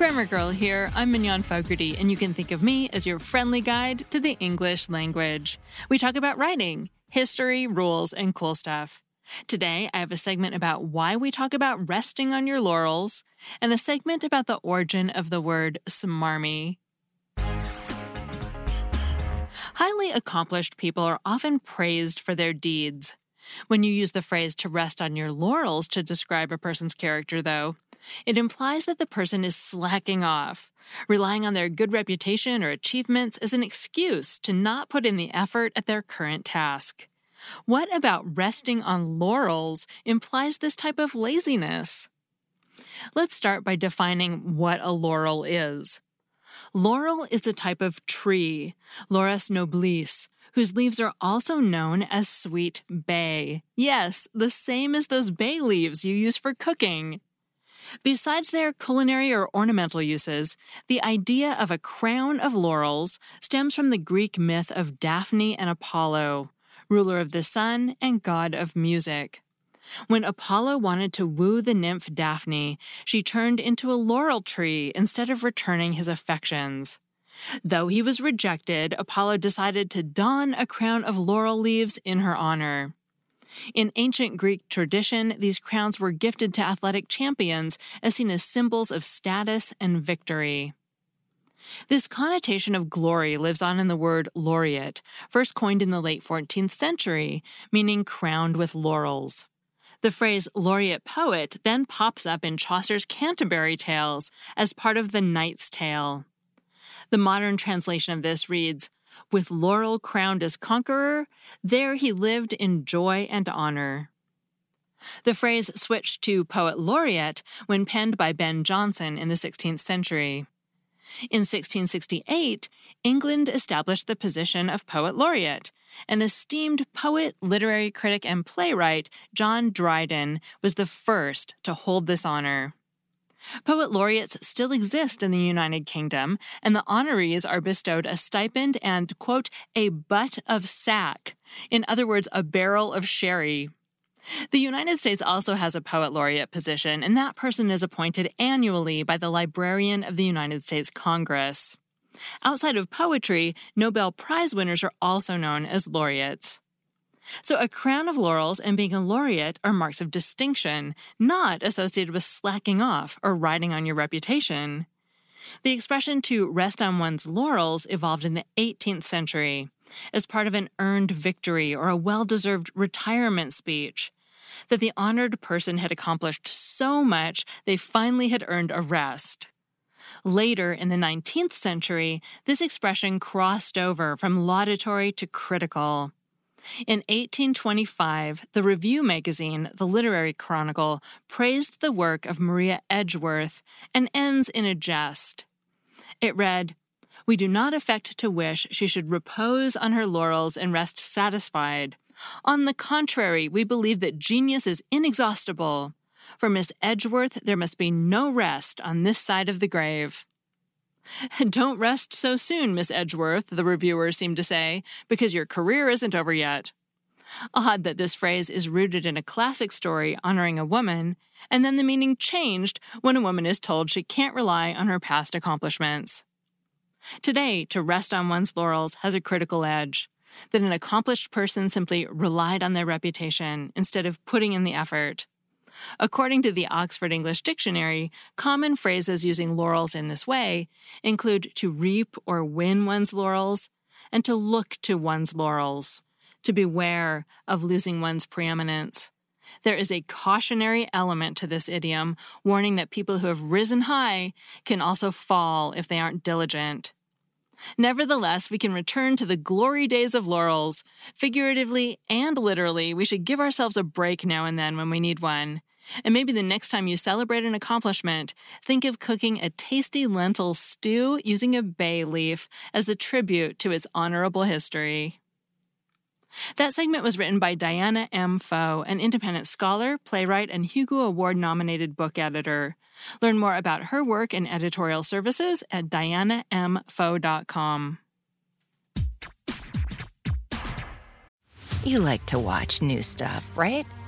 Grammar Girl here. I'm Mignon Fogarty, and you can think of me as your friendly guide to the English language. We talk about writing, history, rules, and cool stuff. Today, I have a segment about why we talk about resting on your laurels, and a segment about the origin of the word smarmy. Highly accomplished people are often praised for their deeds. When you use the phrase to rest on your laurels to describe a person's character, though, it implies that the person is slacking off, relying on their good reputation or achievements as an excuse to not put in the effort at their current task. What about resting on laurels implies this type of laziness? Let's start by defining what a laurel is. Laurel is a type of tree, Laurus nobilis, whose leaves are also known as sweet bay. Yes, the same as those bay leaves you use for cooking. Besides their culinary or ornamental uses, the idea of a crown of laurels stems from the Greek myth of Daphne and Apollo, ruler of the sun and god of music. When Apollo wanted to woo the nymph Daphne, she turned into a laurel tree instead of returning his affections. Though he was rejected, Apollo decided to don a crown of laurel leaves in her honor. In ancient Greek tradition, these crowns were gifted to athletic champions as seen as symbols of status and victory. This connotation of glory lives on in the word laureate, first coined in the late 14th century, meaning crowned with laurels. The phrase laureate poet then pops up in Chaucer's Canterbury Tales as part of the Knight's Tale. The modern translation of this reads, with laurel crowned as conqueror, there he lived in joy and honor. The phrase switched to poet laureate when penned by Ben Jonson in the 16th century. In 1668, England established the position of poet laureate. An esteemed poet, literary critic, and playwright, John Dryden, was the first to hold this honor. Poet laureates still exist in the United Kingdom, and the honorees are bestowed a stipend and, quote, a butt of sack. In other words, a barrel of sherry. The United States also has a poet laureate position, and that person is appointed annually by the Librarian of the United States Congress. Outside of poetry, Nobel Prize winners are also known as laureates. So, a crown of laurels and being a laureate are marks of distinction, not associated with slacking off or riding on your reputation. The expression to rest on one's laurels evolved in the 18th century as part of an earned victory or a well deserved retirement speech. That the honored person had accomplished so much they finally had earned a rest. Later in the 19th century, this expression crossed over from laudatory to critical. In 1825, the review magazine, The Literary Chronicle, praised the work of Maria Edgeworth and ends in a jest. It read, We do not affect to wish she should repose on her laurels and rest satisfied. On the contrary, we believe that genius is inexhaustible. For Miss Edgeworth, there must be no rest on this side of the grave. Don't rest so soon, Miss Edgeworth, the reviewer seemed to say, because your career isn't over yet. Odd that this phrase is rooted in a classic story honoring a woman, and then the meaning changed when a woman is told she can't rely on her past accomplishments. Today, to rest on one's laurels has a critical edge. that an accomplished person simply relied on their reputation instead of putting in the effort. According to the Oxford English Dictionary, common phrases using laurels in this way include to reap or win one's laurels and to look to one's laurels, to beware of losing one's preeminence. There is a cautionary element to this idiom, warning that people who have risen high can also fall if they aren't diligent. Nevertheless, we can return to the glory days of laurels. Figuratively and literally, we should give ourselves a break now and then when we need one. And maybe the next time you celebrate an accomplishment, think of cooking a tasty lentil stew using a bay leaf as a tribute to its honorable history. That segment was written by Diana M. Pho, an independent scholar, playwright, and Hugo Award nominated book editor. Learn more about her work and editorial services at dianampho.com. You like to watch new stuff, right?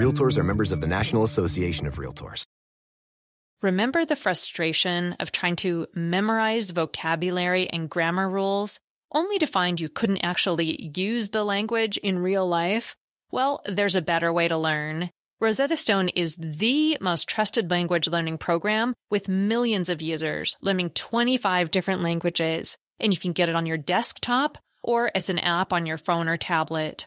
Realtors are members of the National Association of Realtors. Remember the frustration of trying to memorize vocabulary and grammar rules only to find you couldn't actually use the language in real life? Well, there's a better way to learn. Rosetta Stone is the most trusted language learning program with millions of users learning 25 different languages, and you can get it on your desktop or as an app on your phone or tablet.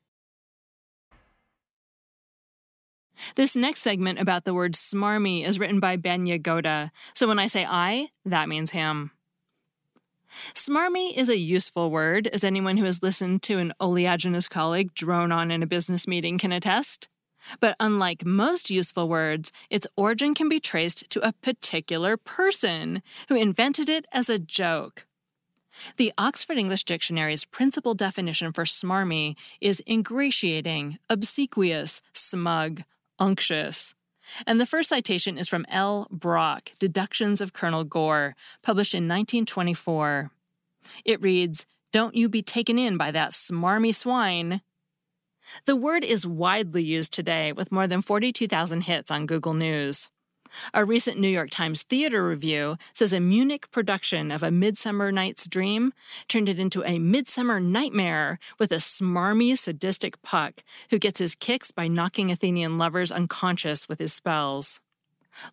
This next segment about the word smarmy is written by Ben Yagoda, so when I say I, that means him. Smarmy is a useful word, as anyone who has listened to an oleaginous colleague drone on in a business meeting can attest. But unlike most useful words, its origin can be traced to a particular person who invented it as a joke. The Oxford English Dictionary's principal definition for smarmy is ingratiating, obsequious, smug, unctuous. And the first citation is from L. Brock, Deductions of Colonel Gore, published in 1924. It reads, Don't you be taken in by that smarmy swine. The word is widely used today with more than 42,000 hits on Google News. A recent New York Times theater review says a Munich production of A Midsummer Night's Dream turned it into a midsummer nightmare with a smarmy, sadistic Puck who gets his kicks by knocking Athenian lovers unconscious with his spells.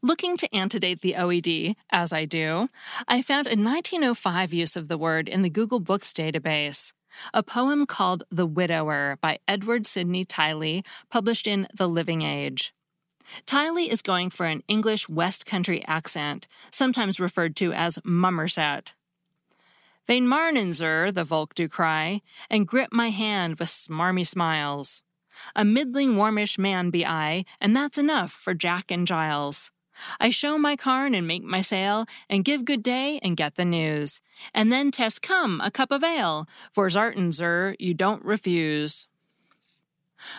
Looking to antedate the OED, as I do, I found a 1905 use of the word in the Google Books database. A poem called The Widower by Edward Sidney Tilley, published in The Living Age. Tilley is going for an English West Country accent, sometimes referred to as mummerset. Vain marnin, sir, the Volk do cry, and grip my hand with smarmy smiles. A middling warmish man be I, and that's enough for Jack and Giles. I show my carn and make my sail, and give good day and get the news. And then test come a cup of ale, for zartin, sir, you don't refuse.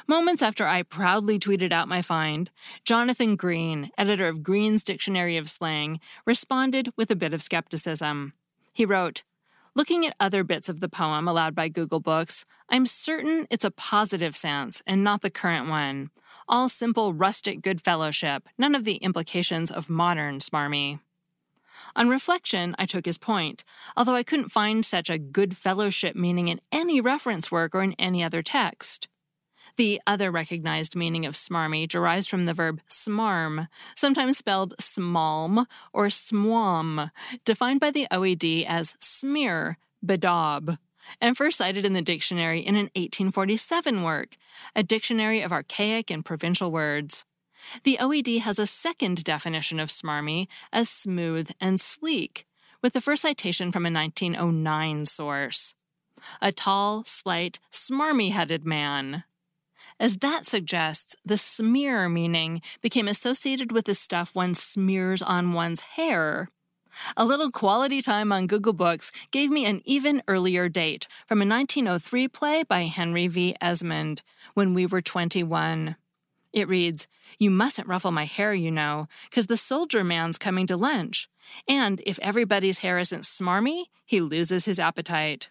Moments after I proudly tweeted out my find, Jonathan Green, editor of Green's Dictionary of Slang, responded with a bit of skepticism. He wrote, Looking at other bits of the poem allowed by Google Books, I'm certain it's a positive sense and not the current one. All simple rustic good fellowship, none of the implications of modern smarmy. On reflection, I took his point, although I couldn't find such a good fellowship meaning in any reference work or in any other text. The other recognized meaning of smarmy derives from the verb smarm, sometimes spelled smalm or smwam, defined by the OED as smear, bedaub, and first cited in the dictionary in an 1847 work, a dictionary of archaic and provincial words. The OED has a second definition of smarmy as smooth and sleek, with the first citation from a 1909 source. A tall, slight, smarmy headed man. As that suggests, the smear meaning became associated with the stuff one smears on one's hair. A little quality time on Google Books gave me an even earlier date from a 1903 play by Henry V. Esmond, When We Were 21. It reads, You mustn't ruffle my hair, you know, 'cause the soldier man's coming to lunch. And if everybody's hair isn't smarmy, he loses his appetite.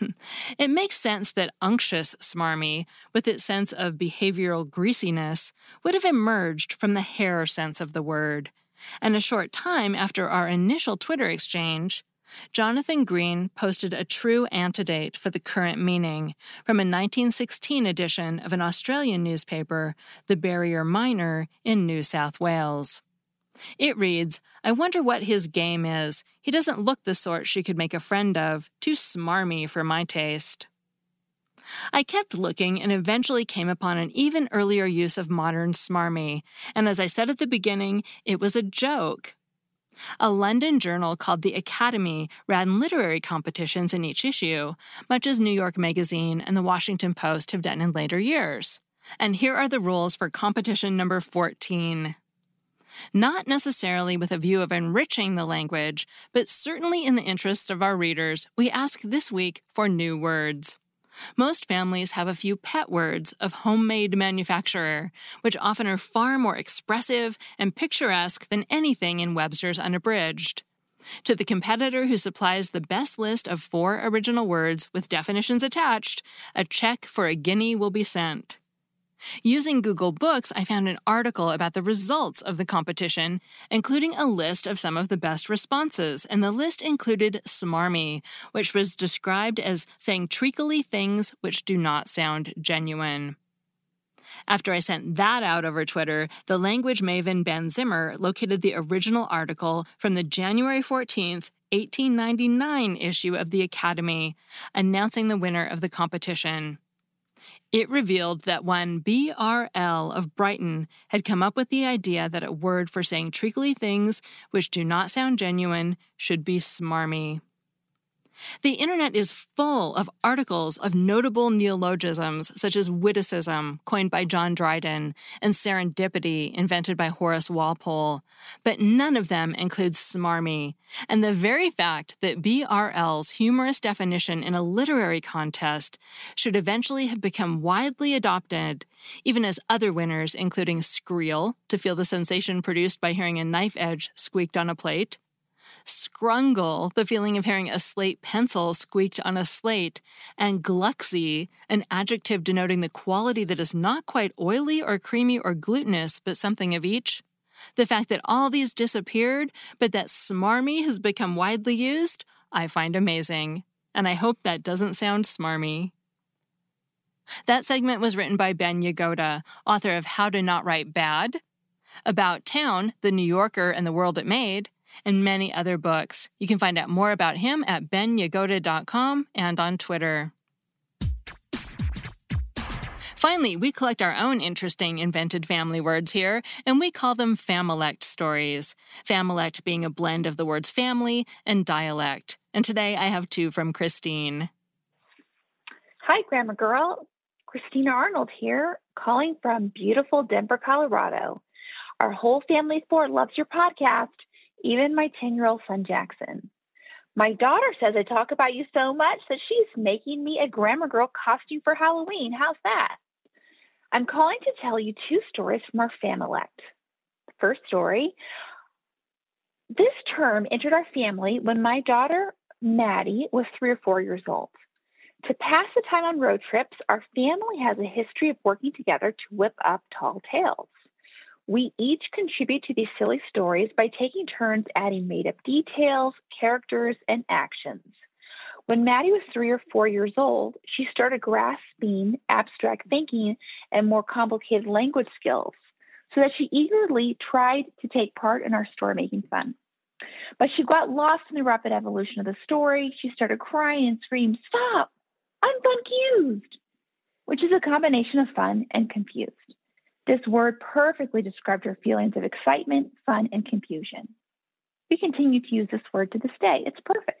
it makes sense that unctuous smarmy, with its sense of behavioral greasiness, would have emerged from the hair sense of the word. And a short time after our initial Twitter exchange, Jonathan Green posted a true antedate for the current meaning from a 1916 edition of an Australian newspaper, The Barrier Miner, in New South Wales. It reads, I wonder what his game is. He doesn't look the sort she could make a friend of, too smarmy for my taste. I kept looking and eventually came upon an even earlier use of modern smarmy, and as I said at the beginning, it was a joke. A London journal called The Academy ran literary competitions in each issue, much as New York Magazine and The Washington Post have done in later years. And here are the rules for competition number 14 not necessarily with a view of enriching the language, but certainly in the interests of our readers, we ask this week for new words. Most families have a few pet words of homemade manufacturer, which often are far more expressive and picturesque than anything in Webster's Unabridged. To the competitor who supplies the best list of four original words with definitions attached, a check for a guinea will be sent. Using Google Books, I found an article about the results of the competition, including a list of some of the best responses, and the list included smarmy, which was described as saying treacly things which do not sound genuine. After I sent that out over Twitter, the language maven Ben Zimmer located the original article from the January 14th, 1899 issue of the Academy, announcing the winner of the competition. It revealed that one BRL of Brighton had come up with the idea that a word for saying treacly things which do not sound genuine should be smarmy. The internet is full of articles of notable neologisms such as witticism, coined by John Dryden, and serendipity, invented by Horace Walpole, but none of them includes smarmy. And the very fact that BRL's humorous definition in a literary contest should eventually have become widely adopted, even as other winners, including Skreel, to feel the sensation produced by hearing a knife edge squeaked on a plate, scrungle, the feeling of hearing a slate pencil squeaked on a slate, and glucksy, an adjective denoting the quality that is not quite oily or creamy or glutinous, but something of each. The fact that all these disappeared, but that smarmy has become widely used, I find amazing. And I hope that doesn't sound smarmy. That segment was written by Ben Yagoda, author of How to Not Write Bad, About Town, The New Yorker, and the World It Made, and many other books. You can find out more about him at benyagoda.com and on Twitter. Finally, we collect our own interesting invented family words here, and we call them familect stories. Familect being a blend of the words family and dialect. And today I have two from Christine. Hi, Grammar Girl. Christina Arnold here, calling from beautiful Denver, Colorado. Our whole family four loves your podcast, even my 10 year old son, Jackson. My daughter says I talk about you so much that she's making me a Grammar Girl costume for Halloween. How's that? I'm calling to tell you two stories from our Familect. First story this term entered our family when my daughter, Maddie, was three or four years old. To pass the time on road trips, our family has a history of working together to whip up tall tales. We each contribute to these silly stories by taking turns adding made up details, characters, and actions. When Maddie was three or four years old, she started grasping abstract thinking and more complicated language skills so that she eagerly tried to take part in our story making fun. But she got lost in the rapid evolution of the story. She started crying and screamed, Stop! I'm confused! Which is a combination of fun and confused. This word perfectly described her feelings of excitement, fun, and confusion. We continue to use this word to this day. It's perfect.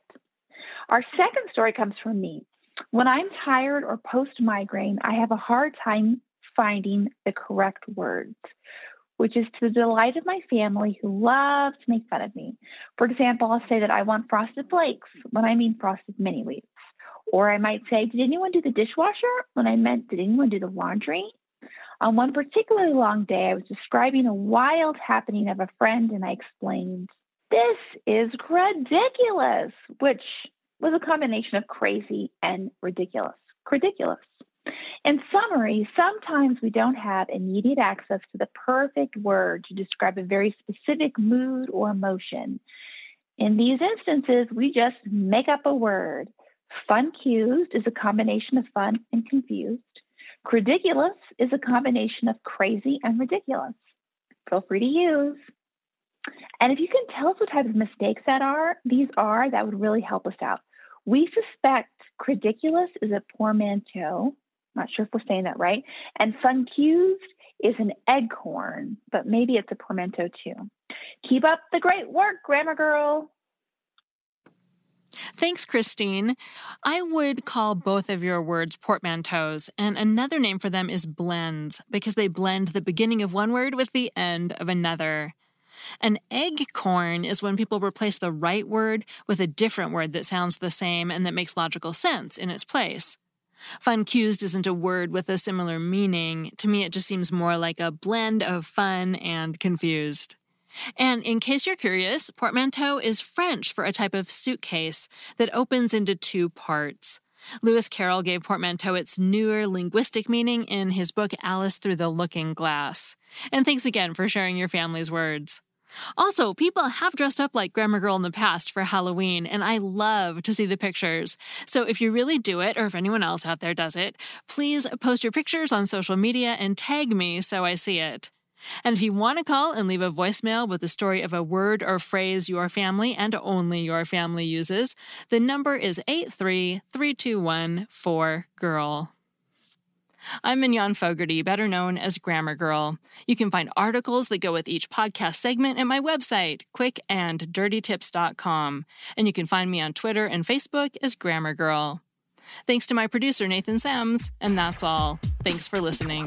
Our second story comes from me. When I'm tired or post migraine, I have a hard time finding the correct words, which is to the delight of my family who love to make fun of me. For example, I'll say that I want frosted flakes when I mean frosted mini wheats. Or I might say, Did anyone do the dishwasher when I meant, Did anyone do the laundry? On one particularly long day, I was describing a wild happening of a friend, and I explained, This is ridiculous, which was a combination of crazy and ridiculous. Ridiculous. In summary, sometimes we don't have immediate access to the perfect word to describe a very specific mood or emotion. In these instances, we just make up a word. Fun-cused is a combination of fun and confused. Ridiculous is a combination of crazy and ridiculous. Feel free to use. And if you can tell us what type of mistakes that are, these are, that would really help us out. We suspect ridiculous is a portmanteau. Not sure if we're saying that right. And fun-cused is an eggcorn, but maybe it's a portmanteau too. Keep up the great work, Grammar Girl. Thanks, Christine. I would call both of your words portmanteaus, and another name for them is blends, because they blend the beginning of one word with the end of another. An egg corn is when people replace the right word with a different word that sounds the same and that makes logical sense in its place. Fun-cused isn't a word with a similar meaning. To me, it just seems more like a blend of fun and confused. And in case you're curious, portmanteau is French for a type of suitcase that opens into two parts. Lewis Carroll gave portmanteau its newer linguistic meaning in his book Alice Through the Looking Glass. And thanks again for sharing your family's words. Also, people have dressed up like Grammar Girl in the past for Halloween, and I love to see the pictures. So if you really do it, or if anyone else out there does it, please post your pictures on social media and tag me so I see it. And if you want to call and leave a voicemail with the story of a word or phrase your family and only your family uses, the number is 83321-4GIRL. I'm Mignon Fogarty, better known as Grammar Girl. You can find articles that go with each podcast segment at my website, quickanddirtytips.com. And you can find me on Twitter and Facebook as Grammar Girl. Thanks to my producer, Nathan Sams. And that's all. Thanks for listening.